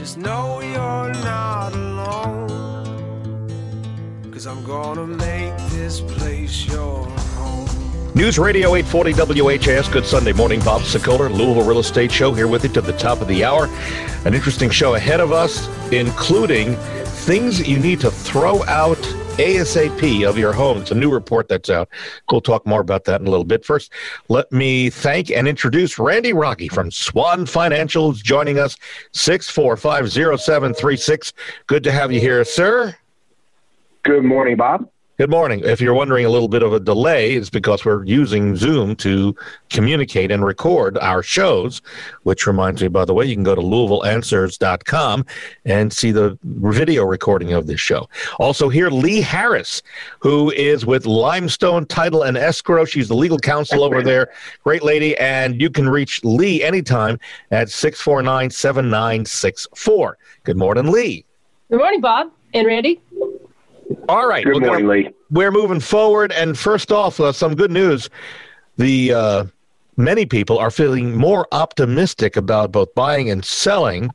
Just know you're not alone. Cause I'm gonna make this place your. News Radio 840 WHAS. Good Sunday morning. Bob Sokoler, Louisville Real Estate Show, here with you to the top of the hour. An interesting show ahead of us, including things you need to throw out ASAP of your home. It's a new report that's out. We'll talk more about that in a little bit. First, let me thank and introduce Randy Rocky from Swan Financials joining us 6450736. Good to have you here, sir. Good morning, Bob. Good morning. If you're wondering a little bit of a delay, it's because we're using Zoom to communicate and record our shows, which reminds me, by the way, you can go to LouisvilleAnswers.com and see the video recording of this show. Also, here, Lee Harris, who is with Limestone Title and Escrow. She's the legal counsel over there. Great lady. And you can reach Lee anytime at 649 7964. Good morning, Lee. Good morning, Bob and Randy. All right. Good we're morning, gonna- Lee. we're moving forward. And first off, uh, some good news. The uh, many people are feeling more optimistic about both buying and selling.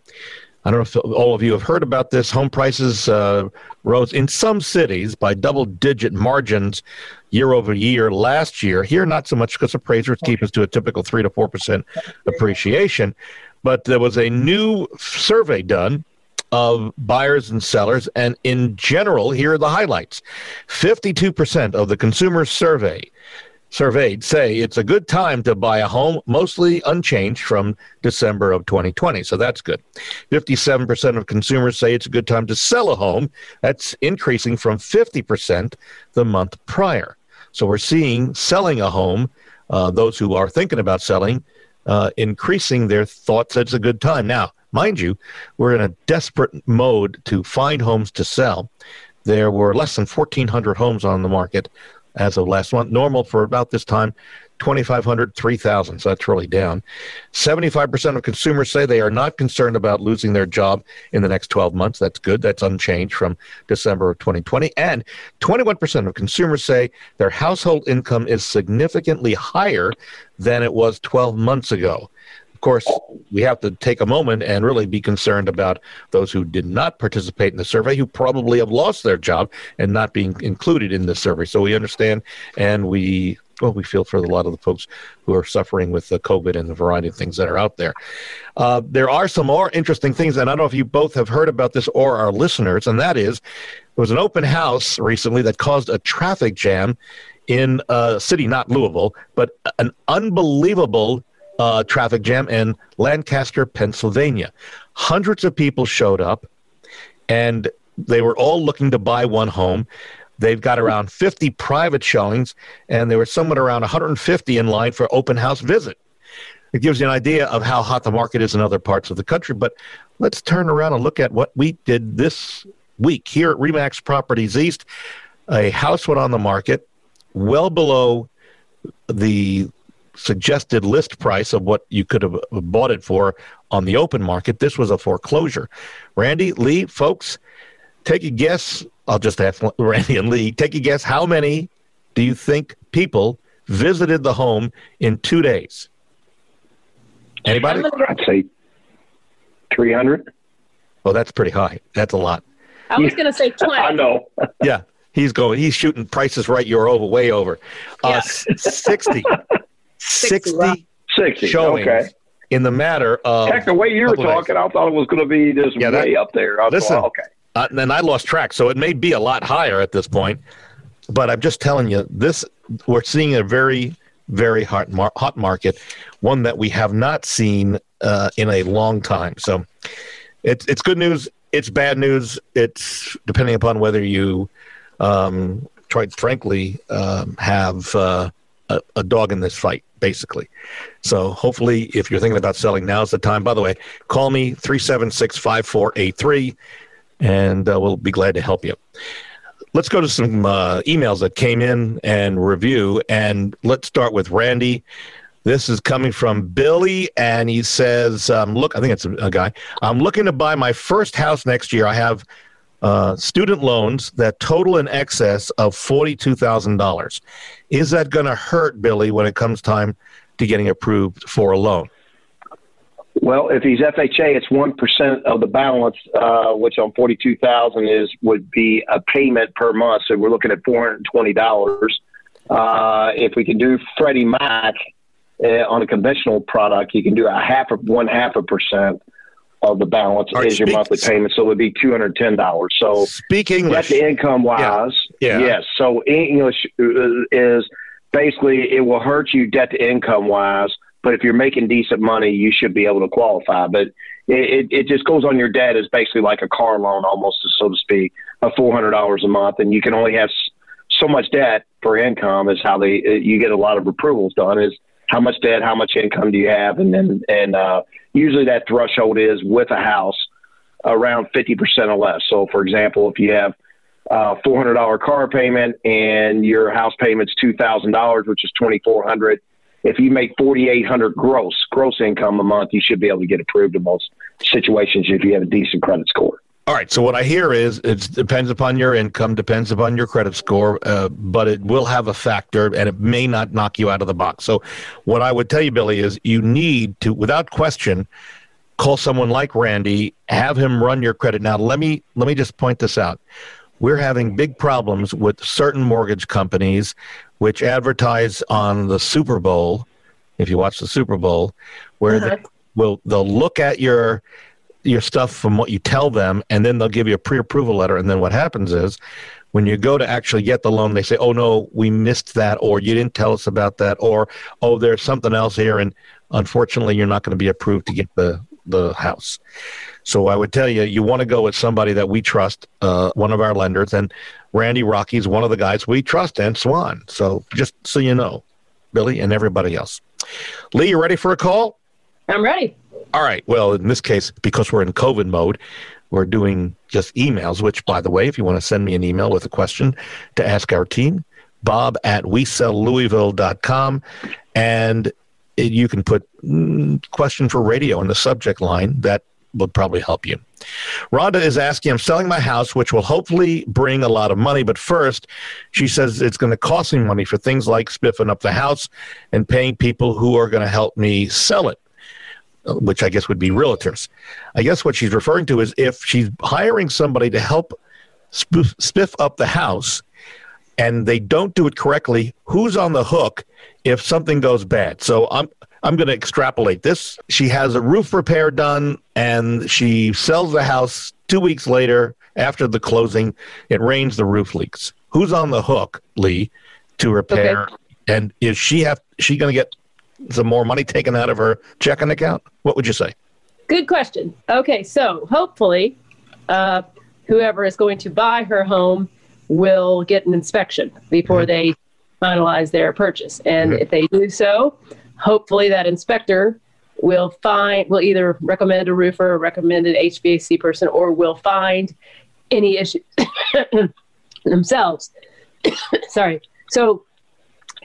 I don't know if all of you have heard about this. Home prices uh, rose in some cities by double digit margins year over year last year. Here, not so much because appraisers keep us to a typical 3 to 4% appreciation. But there was a new survey done of buyers and sellers. And in general, here are the highlights 52% of the consumers survey surveyed say it's a good time to buy a home, mostly unchanged from December of 2020. So that's good. 57% of consumers say it's a good time to sell a home. That's increasing from 50% the month prior. So we're seeing selling a home, uh, those who are thinking about selling, uh, increasing their thoughts it's a good time. Now, mind you, we're in a desperate mode to find homes to sell. There were less than 1,400 homes on the market as of last month. Normal for about this time, 2,500, 3,000. So that's really down. 75% of consumers say they are not concerned about losing their job in the next 12 months. That's good. That's unchanged from December of 2020. And 21% of consumers say their household income is significantly higher than it was 12 months ago. Of course, we have to take a moment and really be concerned about those who did not participate in the survey, who probably have lost their job and not being included in the survey. So we understand and we well, we feel for a lot of the folks who are suffering with the COVID and the variety of things that are out there. Uh, there are some more interesting things, and I don't know if you both have heard about this or our listeners, and that is there was an open house recently that caused a traffic jam in a city, not Louisville, but an unbelievable uh, traffic jam in Lancaster, Pennsylvania. Hundreds of people showed up, and they were all looking to buy one home. They've got around 50 private showings, and there were somewhat around 150 in line for open house visit. It gives you an idea of how hot the market is in other parts of the country. But let's turn around and look at what we did this week here at Remax Properties East. A house went on the market well below the suggested list price of what you could have bought it for on the open market. This was a foreclosure. Randy, Lee, folks, take a guess. I'll just ask Randy and Lee. Take a guess. How many do you think people visited the home in two days? Anybody? I'd say 300. Oh, that's pretty high. That's a lot. I was going to say 20. I know. Yeah, he's going. He's shooting prices right. You're over, way over. Uh, Yeah. 60, 60 wow. 60. showings Okay. in the matter of. Heck, the way you were couple days. talking, I thought it was going to be just Yeah, that- way up there. I Listen. thought, okay. Uh, and then I lost track, so it may be a lot higher at this point. But I'm just telling you, this we're seeing a very, very hot mar- hot market, one that we have not seen uh, in a long time. So it's it's good news. It's bad news. It's depending upon whether you, um, quite frankly, um, have uh, a, a dog in this fight, basically. So hopefully, if you're thinking about selling, now's the time. By the way, call me 376 5483 and uh, we'll be glad to help you. Let's go to some uh, emails that came in and review. And let's start with Randy. This is coming from Billy, and he says, um, "Look, I think it's a, a guy. I'm looking to buy my first house next year. I have uh, student loans that total in excess of forty-two thousand dollars. Is that going to hurt Billy when it comes time to getting approved for a loan?" Well, if he's FHA, it's one percent of the balance, uh, which on forty-two thousand is would be a payment per month. So we're looking at four hundred and twenty dollars. Uh, if we can do Freddie Mac uh, on a conventional product, you can do a half of one half a percent of the balance right, is your speak- monthly payment. So it would be two hundred ten dollars. So Speak English. to income wise, Yeah. yes. So English uh, is basically it will hurt you debt to income wise, but if you're making decent money, you should be able to qualify. But it, it, it just goes on your debt as basically like a car loan, almost so to speak, of four hundred dollars a month, and you can only have so much debt for income. Is how they uh, you get a lot of approvals done. Is how much debt, how much income do you have, and then and uh, usually that threshold is with a house around 50% or less. So, for example, if you have a $400 car payment and your house payment's $2,000, which is 2400 if you make 4800 gross, gross income a month, you should be able to get approved in most situations if you have a decent credit score. All right. So what I hear is it depends upon your income, depends upon your credit score, uh, but it will have a factor, and it may not knock you out of the box. So what I would tell you, Billy, is you need to, without question, call someone like Randy, have him run your credit. Now, let me let me just point this out. We're having big problems with certain mortgage companies which advertise on the Super Bowl. If you watch the Super Bowl, where Uh-huh. they will they'll look at your your stuff from what you tell them, and then they'll give you a pre-approval letter. And then what happens is, when you go to actually get the loan, they say, "Oh no, we missed that," or "You didn't tell us about that," or "Oh, there's something else here," and unfortunately, you're not going to be approved to get the the house. So I would tell you, you want to go with somebody that we trust, uh, one of our lenders, and Randy Rocky's one of the guys we trust, and Swan. So just so you know, Billy and everybody else. Lee, you ready for a call? I'm ready. All right. Well, in this case, because we're in COVID mode, we're doing just emails, which, by the way, if you want to send me an email with a question to ask our team, bob at wesellouisville.com. And it, you can put mm, question for radio in the subject line. That would probably help you. Rhonda is asking, I'm selling my house, which will hopefully bring a lot of money. But first, she says it's going to cost me money for things like spiffing up the house and paying people who are going to help me sell it which I guess would be realtors. I guess what she's referring to is if she's hiring somebody to help spoof, spiff up the house and they don't do it correctly, who's on the hook if something goes bad? So I'm I'm going to extrapolate this. She has a roof repair done and she sells the house 2 weeks later after the closing, it rains the roof leaks. Who's on the hook, Lee, to repair and is she have she going to get some more money taken out of her checking account? What would you say? Good question. Okay, so hopefully, uh, whoever is going to buy her home will get an inspection before they finalize their purchase. And Mhm. if they do so, hopefully that inspector will find will either recommend a roofer, or recommend an HVAC person, or will find any issues themselves. Sorry. So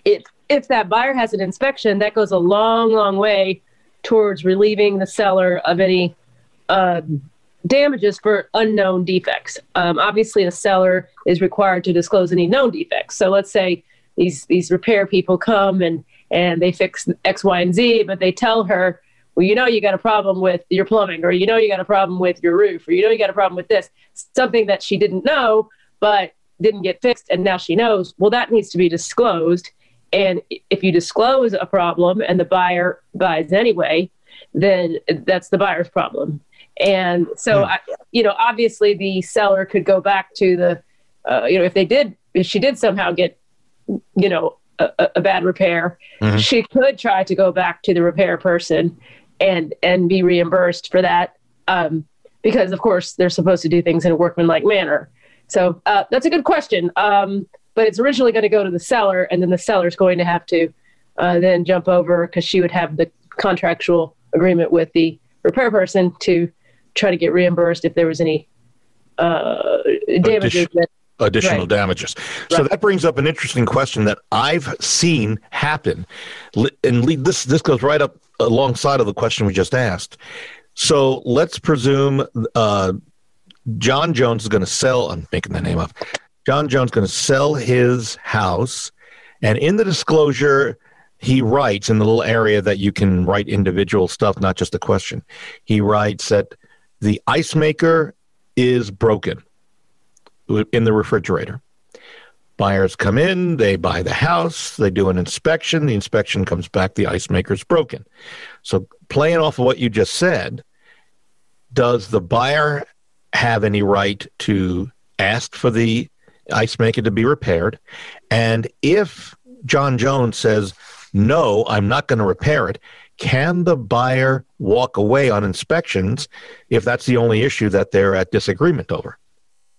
if if that buyer has an inspection, that goes a long, long way towards relieving the seller of any um, damages for unknown defects. Um, obviously, the seller is required to disclose any known defects. So let's say these these repair people come and and they fix X, Y, and Z, but they tell her, well, you know, you got a problem with your plumbing, or you know, you got a problem with your roof, or you know, you got a problem with this, something that she didn't know, but didn't get fixed, and now she knows. Well, that needs to be disclosed. And if you disclose a problem and the buyer buys anyway, then that's the buyer's problem. And so, I, you know, obviously the seller could go back to the, uh, you know, if they did, if she did somehow get, you know, a, a- bad repair, Mhm. she could try to go back to the repair person and and be reimbursed for that, um, because of course they're supposed to do things in a workmanlike manner. So uh, that's a good question. Um, but it's originally going to go to the seller, and then the seller's going to have to uh, then jump over because she would have the contractual agreement with the repair person to try to get reimbursed if there was any uh, damages. That, Additional Right. damages. So Right. that brings up an interesting question that I've seen happen, and this this goes right up alongside of the question we just asked. So let's presume uh, John Jones is going to sell. I'm making that name up. John Jones is going to sell his house, and in the disclosure, he writes in the little area that you can write individual stuff, not just a question. He writes that the ice maker is broken in the refrigerator. Buyers come in, they buy the house, they do an inspection, the inspection comes back, the ice maker's broken. So, playing off of what you just said, does the buyer have any right to ask for the ice maker to be repaired? And if John Jones says, no, I'm not going to repair it, can the buyer walk away on inspections if that's the only issue that they're at disagreement over?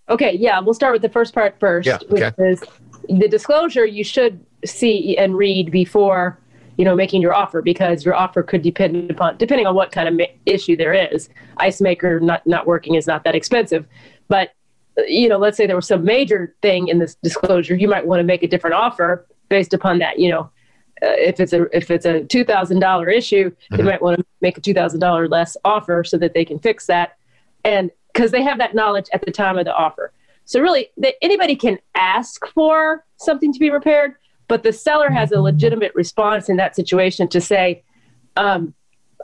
Okay, yeah, we'll start with the first part first, yeah, okay. which is the disclosure you should see and read before you know making your offer because your offer could depend upon depending on what kind of ma- issue there is. Ice maker not not working is not that expensive, but you know, let's say there was some major thing in this disclosure, you might want to make a different offer based upon that. You know, uh, if it's a if it's a two thousand dollar issue, mm-hmm. they might want to make a two thousand dollar less offer so that they can fix that, and because they have that knowledge at the time of the offer. So really, they, anybody can ask for something to be repaired, but the seller has a legitimate response in that situation to say, um,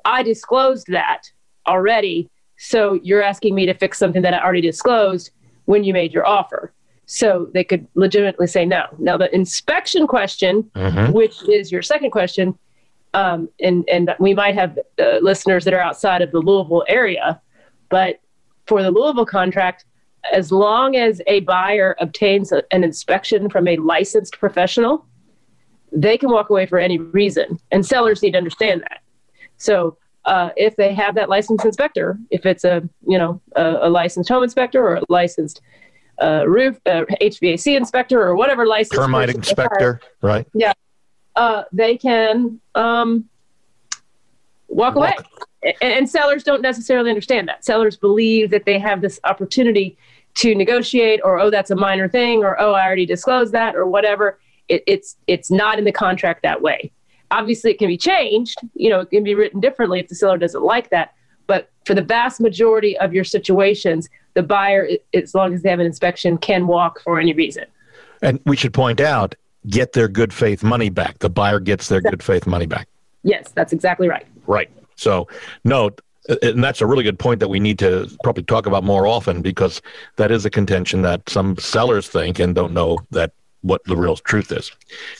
"I disclosed that already, so you're asking me to fix something that I already disclosed when you made your offer." So they could legitimately say no. Now, the inspection question, mm-hmm. which is your second question, um, and, and we might have uh, listeners that are outside of the Louisville area, but for the Louisville contract, as long as a buyer obtains a, an inspection from a licensed professional, they can walk away for any reason. And sellers need to understand that. So uh, if they have that licensed inspector, if it's a you know a, a licensed home inspector or a licensed uh, roof uh, HVAC inspector or whatever license termite inspector, right? Yeah, uh, they can um, walk, walk, away. And, and sellers don't necessarily understand that. Sellers believe that they have this opportunity to negotiate, or oh, that's a minor thing, or oh, I already disclosed that, or whatever. It, it's it's not in the contract that way. Obviously, it can be changed. You know, it can be written differently if the seller doesn't like that. But for the vast majority of your situations, the buyer, as long as they have an inspection, can walk for any reason. And we should point out, get their good faith money back. The buyer gets their good faith money back. Yes, that's exactly right. Right. So note, and that's a really good point that we need to probably talk about more often because that is a contention that some sellers think and don't know that what the real truth is.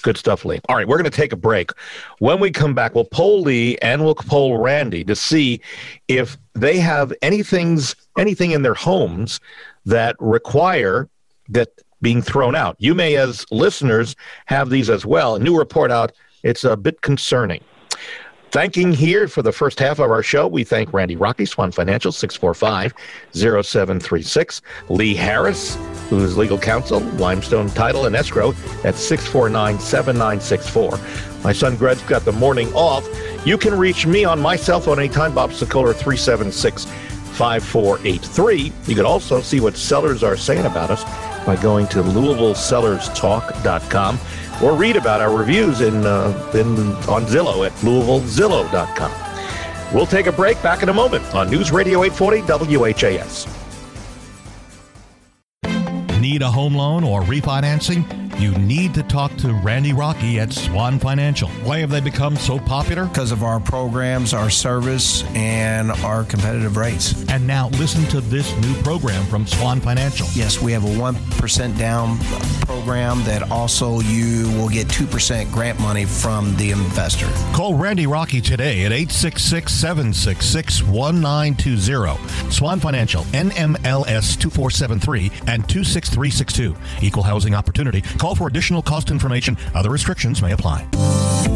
Good stuff, Lee. All right, we're going to take a break. When we come back, we'll poll Lee and we'll poll Randy to see if they have anything's anything in their homes that require that being thrown out. You may, as listeners, have these as well. A new report out. It's a bit concerning. Thanking here for the first half of our show, we thank Randy Rocky, Swan Financial, 645 0736. Lee Harris, who is legal counsel, Limestone Title and Escrow at 649 7964. My son Greg's got the morning off. You can reach me on my cell phone anytime, Bob Sokoler, 376 5483. You can also see what sellers are saying about us by going to LouisvilleSellersTalk.com or read about our reviews in, uh, in on Zillow at LouisvilleZillow.com. We'll take a break back in a moment on News Radio 840 WHAS. Need a home loan or refinancing? you need to talk to Randy Rocky at Swan Financial. Why have they become so popular? Because of our programs, our service, and our competitive rates. And now listen to this new program from Swan Financial. Yes, we have a 1% down program that also you will get 2% grant money from the investor. Call Randy Rocky today at 866 766 1920. Swan Financial, NMLS 2473 and 26362. Equal housing opportunity. Call for additional cost information. Other restrictions may apply.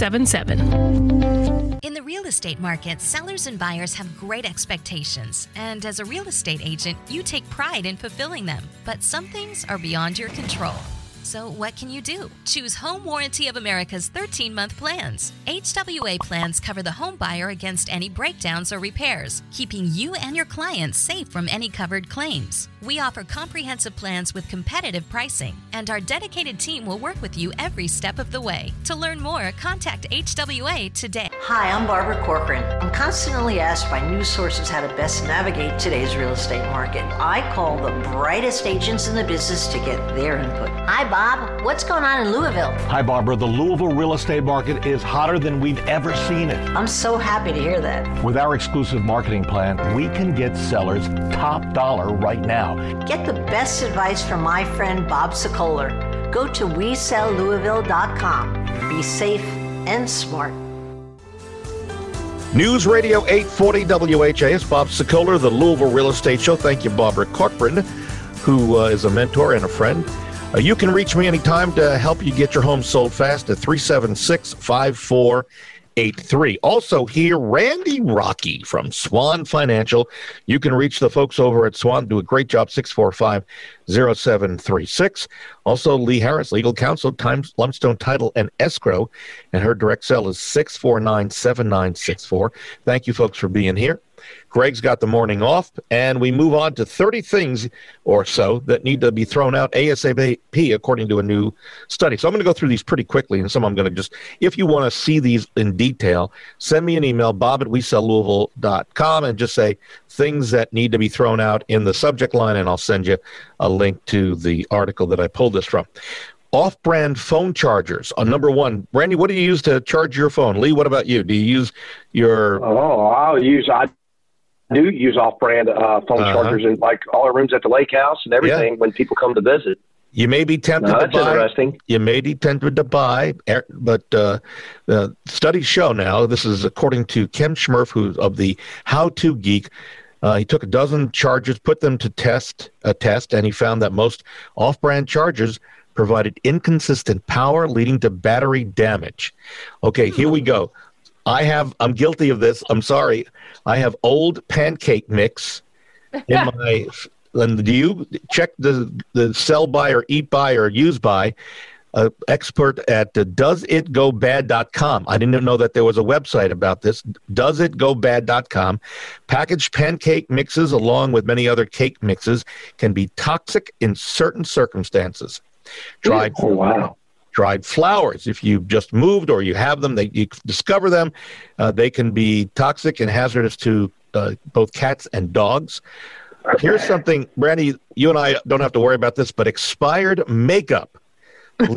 2277. In the real estate market, sellers and buyers have great expectations, and as a real estate agent, you take pride in fulfilling them. But some things are beyond your control So, what can you do? Choose Home Warranty of America's 13 month plans. HWA plans cover the home buyer against any breakdowns or repairs, keeping you and your clients safe from any covered claims. We offer comprehensive plans with competitive pricing, and our dedicated team will work with you every step of the way. To learn more, contact HWA today. Hi, I'm Barbara Corcoran. I'm constantly asked by news sources how to best navigate today's real estate market. I call the brightest agents in the business to get their input. Hi, Bob. What's going on in Louisville? Hi, Barbara. The Louisville real estate market is hotter than we've ever seen it. I'm so happy to hear that. With our exclusive marketing plan, we can get sellers top dollar right now. Get the best advice from my friend Bob Sokoler. Go to WeSellLouisville.com. Be safe and smart. News Radio 840 WHAS, Bob Sokoler, the Louisville Real Estate Show. Thank you, Barbara Corcoran, who uh, is a mentor and a friend. Uh, you can reach me anytime to help you get your home sold fast at 376 5483. Also, here, Randy Rocky from Swan Financial. You can reach the folks over at Swan, do a great job, 645 0736. Also, Lee Harris, legal counsel, Times Limestone Title and Escrow, and her direct cell is 649 7964. Thank you, folks, for being here. Greg's got the morning off, and we move on to 30 things or so that need to be thrown out ASAP according to a new study. So I'm going to go through these pretty quickly, and some I'm going to just, if you want to see these in detail, send me an email, bob at wesellouisville.com, and just say things that need to be thrown out in the subject line, and I'll send you a link to the article that I pulled this from. Off-brand phone chargers on number one. Randy, what do you use to charge your phone? Lee what about you? Do you use your oh i'll use i do use off-brand uh, phone uh-huh. chargers in like all our rooms at the lake house and everything yeah. when people come to visit you may be tempted no, to buy. Interesting. You may be tempted to buy, but uh, the studies show now. This is according to Ken Schmerf, who's of the How to Geek. Uh, he took a dozen chargers, put them to test a test, and he found that most off-brand chargers provided inconsistent power, leading to battery damage. Okay, here we go. I have. I'm guilty of this. I'm sorry. I have old pancake mix in my. and do you check the the sell by or eat by or use by? Uh, expert at uh, doesitgobad.com. I didn't know that there was a website about this. Doesitgobad.com. Packaged pancake mixes, along with many other cake mixes, can be toxic in certain circumstances. Dried, oh, wow dried flowers. If you've just moved or you have them, they, you discover them, uh, they can be toxic and hazardous to uh, both cats and dogs. Here's something, Randy, you and I don't have to worry about this, but expired makeup.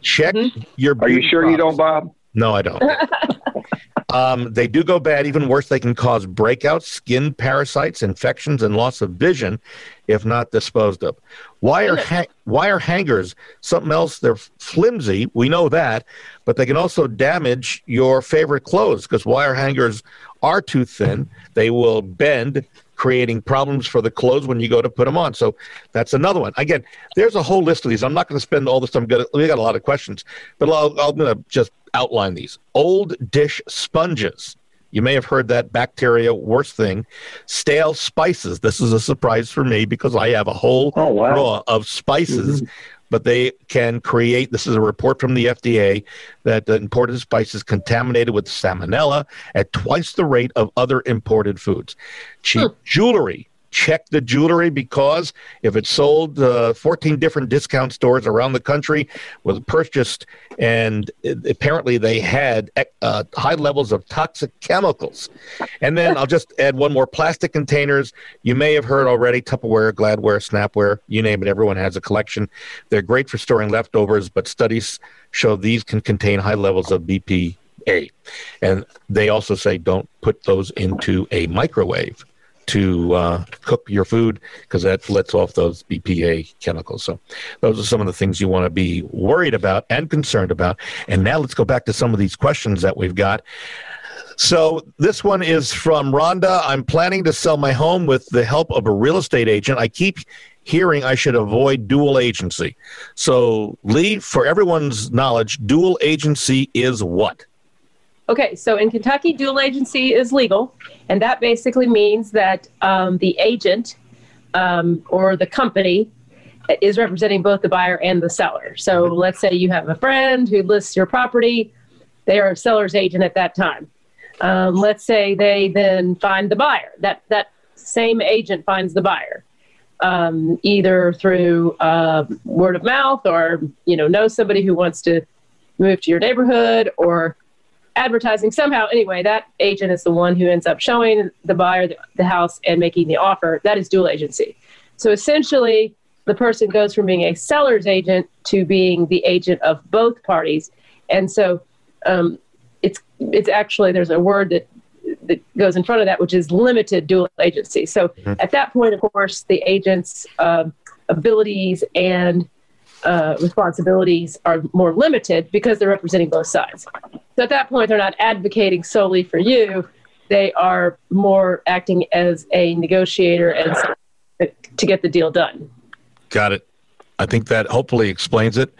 check mm-hmm. your. Are you sure products. you don't, Bob? No, I don't. um, they do go bad. Even worse, they can cause breakouts, skin parasites, infections, and loss of vision if not disposed of. Wire, ha- wire hangers, something else, they're flimsy. We know that, but they can also damage your favorite clothes because wire hangers are too thin. They will bend, creating problems for the clothes when you go to put them on. So that's another one. Again, there's a whole list of these. I'm not going to spend all this time. We got a lot of questions, but I'll, I'm going to just outline these. Old dish sponges you may have heard that bacteria, worst thing. Stale spices. This is a surprise for me because I have a whole oh, wow. drawer of spices. Mm-hmm. But they can create. This is a report from the FDA that the imported spices contaminated with salmonella at twice the rate of other imported foods. Cheap hmm. jewelry check the jewelry because if it's sold uh, 14 different discount stores around the country was purchased and it, apparently they had uh, high levels of toxic chemicals. And then i'll just add one more plastic containers. You may have heard already tupperware gladware snapware you name it everyone has a collection. They're great for storing leftovers but studies show these can contain high levels of bpa and they also say don't put those into a microwave to uh, cook your food because that lets off those BPA chemicals. So, those are some of the things you want to be worried about and concerned about. And now let's go back to some of these questions that we've got. So, this one is from Rhonda. I'm planning to sell my home with the help of a real estate agent. I keep hearing I should avoid dual agency. So, Lee, for everyone's knowledge, dual agency is what? Okay, so in Kentucky, dual agency is legal, and that basically means that um, the agent um, or the company is representing both the buyer and the seller. So let's say you have a friend who lists your property, they are a seller's agent at that time. Um, let's say they then find the buyer. That that same agent finds the buyer, um, either through uh, word of mouth or you know know somebody who wants to move to your neighborhood or advertising somehow. Anyway, that agent is the one who ends up showing the buyer the, the house and making the offer. That is dual agency. So essentially, the person goes from being a seller's agent to being the agent of both parties. And so um, it's it's actually there's a word that that goes in front of that, which is limited dual agency. So mm-hmm. at that point, of course, the agent's uh, abilities and uh, responsibilities are more limited because they're representing both sides. So at that point, they're not advocating solely for you; they are more acting as a negotiator and to get the deal done. Got it. I think that hopefully explains it.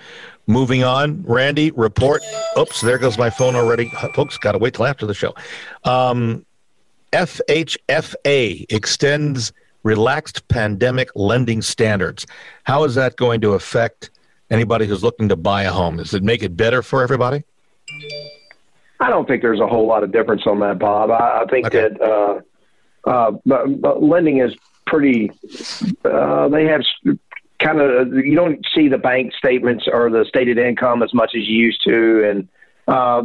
Moving on, Randy, report. Oops, there goes my phone already. Folks, got to wait till after the show. Um, FHFA extends relaxed pandemic lending standards. How is that going to affect anybody who's looking to buy a home? Does it make it better for everybody? I don't think there's a whole lot of difference on that, Bob. I, I think okay. that uh, uh, but, but lending is pretty. Uh, they have kind of you don't see the bank statements or the stated income as much as you used to, and uh,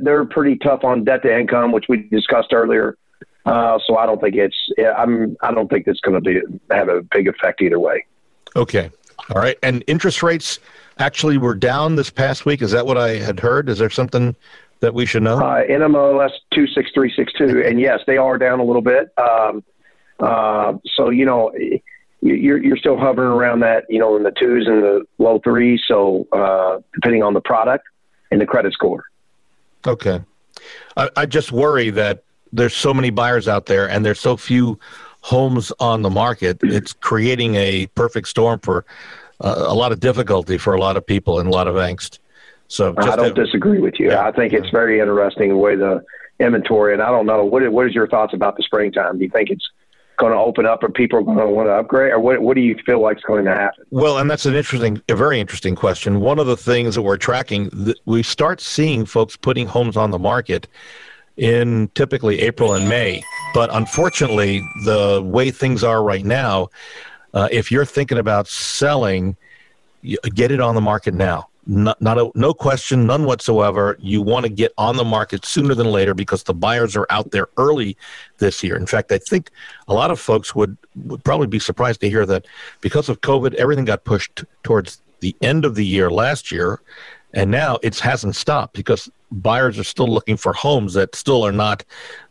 they're pretty tough on debt to income, which we discussed earlier. Uh, so I don't think it's I'm I don't think it's going to be have a big effect either way. Okay, all right. And interest rates actually were down this past week. Is that what I had heard? Is there something that we should know? Uh, NMLS two six three six two, and yes, they are down a little bit. Um, uh, so you know you're you're still hovering around that, you know, in the twos and the low threes. So uh, depending on the product and the credit score. Okay, I, I just worry that there's so many buyers out there and there's so few homes on the market. It's creating a perfect storm for uh, a lot of difficulty for a lot of people and a lot of angst. So I don't disagree with you. Yeah, I think it's very interesting the way the inventory. And I don't know what what is your thoughts about the springtime? Do you think it's going to open up and people are going to want to upgrade or what, what do you feel like is going to happen well and that's an interesting a very interesting question one of the things that we're tracking we start seeing folks putting homes on the market in typically april and may but unfortunately the way things are right now uh, if you're thinking about selling get it on the market now not, not a, no question, none whatsoever. You want to get on the market sooner than later because the buyers are out there early this year. In fact, I think a lot of folks would, would probably be surprised to hear that because of COVID, everything got pushed towards the end of the year last year, and now it hasn't stopped because buyers are still looking for homes that still are not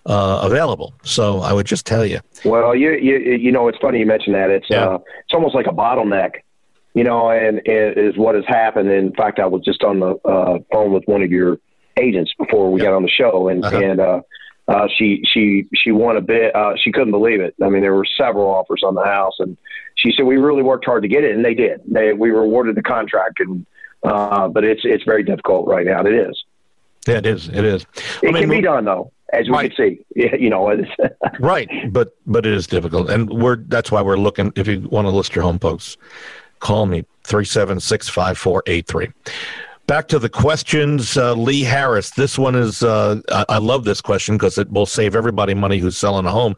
uh, available. So I would just tell you. Well, you you you know it's funny you mentioned that. It's yeah. uh, it's almost like a bottleneck you know, and, and is what has happened. In fact, I was just on the uh, phone with one of your agents before we got on the show, and uh-huh. and uh, uh, she she she won a bit. Uh, she couldn't believe it. I mean, there were several offers on the house, and she said we really worked hard to get it, and they did. They we were awarded the contract, and uh, but it's it's very difficult right now. It is. Yeah, it is. It is. It I mean, can be done though as we right. can see. You know, right, but but it is difficult, and we're that's why we're looking. If you want to list your home, folks, call me 376 5483. Back to the questions, uh, Lee Harris. This one is, uh, I, I, love this question because it will save everybody money who's selling a home.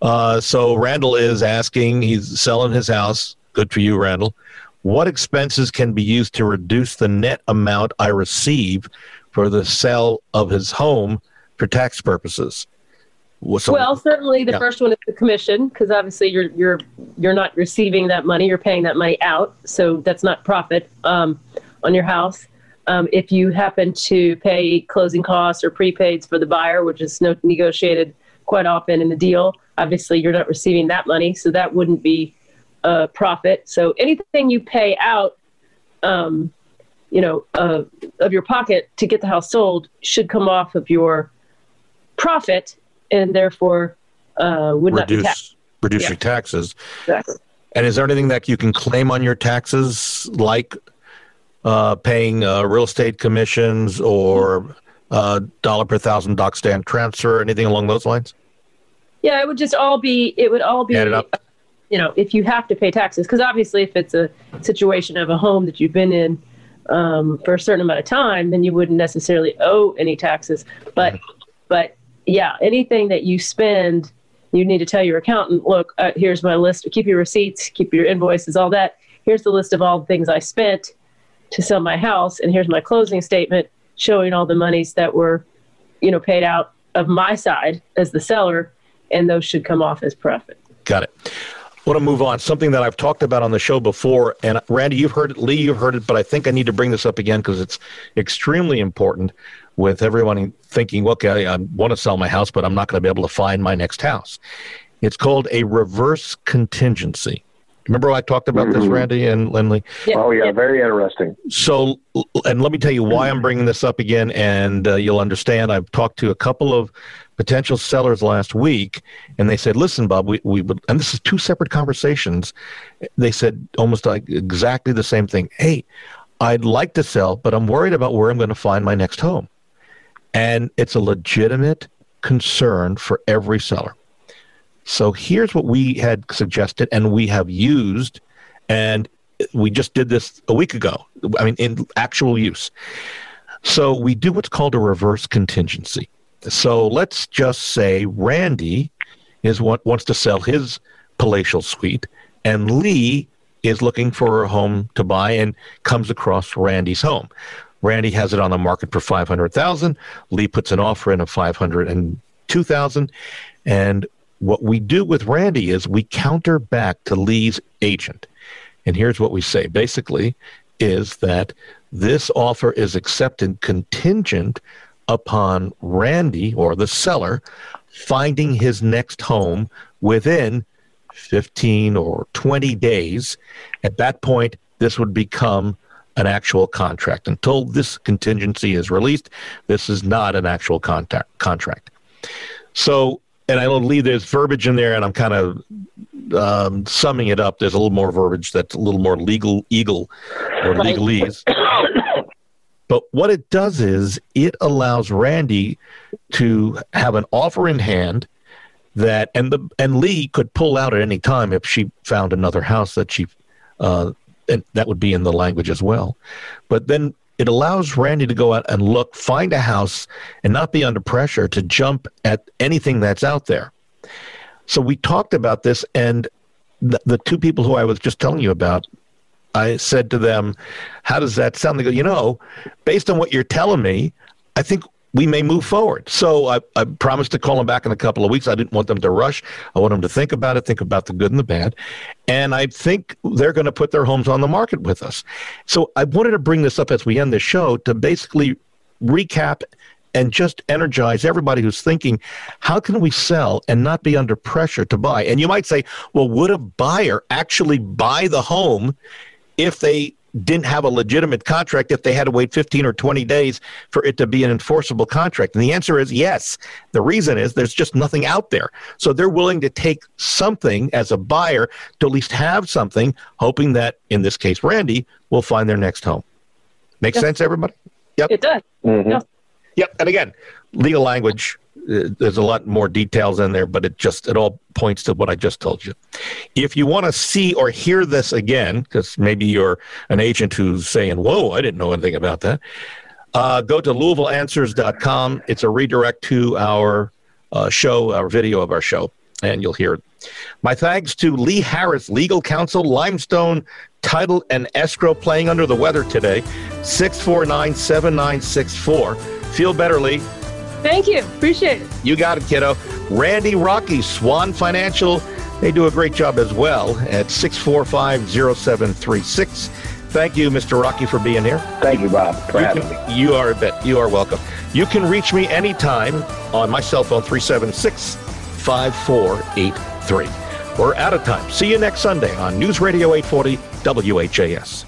Uh, so Randall is asking, he's selling his house. Good for you, Randall. What expenses can be used to reduce the net amount I receive for the sale of his home for tax purposes? Well, certainly the yeah. first one is the commission because obviously you're you're you're not receiving that money; you're paying that money out, so that's not profit um, on your house. Um, if you happen to pay closing costs or prepaids for the buyer, which is no, negotiated quite often in the deal, obviously you're not receiving that money, so that wouldn't be a profit. So anything you pay out, um, you know, uh, of your pocket to get the house sold should come off of your profit and therefore uh, would reduce, not Reduce yeah. your taxes. Exactly. And is there anything that you can claim on your taxes, like uh, paying uh, real estate commissions or uh, dollar per thousand doc stand transfer, anything along those lines? Yeah, it would just all be. It would all be. Added up. you know, if you have to pay taxes, because obviously, if it's a situation of a home that you've been in um, for a certain amount of time, then you wouldn't necessarily owe any taxes. But, but yeah, anything that you spend, you need to tell your accountant, look, uh, here's my list. Keep your receipts, keep your invoices, all that. Here's the list of all the things I spent to sell my house, and here's my closing statement showing all the monies that were, you know, paid out of my side as the seller, and those should come off as profit. Got it. I want to move on. Something that I've talked about on the show before, and Randy, you've heard it, Lee, you've heard it, but I think I need to bring this up again because it's extremely important with everyone thinking, okay, I want to sell my house, but I'm not going to be able to find my next house. It's called a reverse contingency. Remember I talked about mm-hmm. this, Randy and Lindley? Yeah. Oh, yeah, very interesting. So, and let me tell you why I'm bringing this up again, and uh, you'll understand. I've talked to a couple of potential sellers last week, and they said, "Listen, Bob, we we would," and this is two separate conversations. They said almost like exactly the same thing. Hey, I'd like to sell, but I'm worried about where I'm going to find my next home, and it's a legitimate concern for every seller. So here's what we had suggested and we have used, and we just did this a week ago. I mean, in actual use. So we do what's called a reverse contingency. So let's just say Randy is what wants to sell his palatial suite, and Lee is looking for a home to buy and comes across Randy's home. Randy has it on the market for 500,000. Lee puts an offer in of 502,000 and what we do with Randy is we counter back to Lee's agent. And here's what we say basically is that this offer is accepted contingent upon Randy or the seller finding his next home within 15 or 20 days. At that point, this would become an actual contract. Until this contingency is released, this is not an actual contact, contract. So and I will leave there's verbiage in there, and I'm kind of um, summing it up. There's a little more verbiage that's a little more legal, eagle, or legalese. but what it does is it allows Randy to have an offer in hand that, and the and Lee could pull out at any time if she found another house that she, uh, and that would be in the language as well. But then it allows Randy to go out and look, find a house, and not be under pressure to jump at anything that's out there. So we talked about this, and the, the two people who I was just telling you about, I said to them, How does that sound? They go, You know, based on what you're telling me, I think we may move forward. So I, I promised to call them back in a couple of weeks. I didn't want them to rush. I want them to think about it, think about the good and the bad. And I think they're going to put their homes on the market with us. So I wanted to bring this up as we end the show to basically recap and just energize everybody who's thinking, how can we sell and not be under pressure to buy? And you might say, well, would a buyer actually buy the home if they didn't have a legitimate contract if they had to wait 15 or 20 days for it to be an enforceable contract? And the answer is yes. The reason is there's just nothing out there. So they're willing to take something as a buyer to at least have something, hoping that, in this case, Randy will find their next home. Make sense, everybody? Yep. It does. Mm-hmm. Yep. yep. And again, legal language there's a lot more details in there, but it just it all points to what I just told you. If you want to see or hear this again, because maybe you're an agent who's saying, "Whoa, I didn't know anything about that," uh, go to LouisvilleAnswers.com. It's a redirect to our uh, show, our video of our show, and you'll hear it. My thanks to Lee Harris, legal counsel, Limestone Title and Escrow, playing under the weather today. 649 7964. Feel better, Lee. Thank you. Appreciate it. You got it, kiddo. Randy Rocky, Swan Financial. They do a great job as well at 645 0736. Thank you, Mr. Rocky, for being here. Thank you, Bob, for you having can, me. You are a bit. You are welcome. You can reach me anytime on my cell phone, 376 5483. We're out of time. See you next Sunday on News Radio 840 WHAS.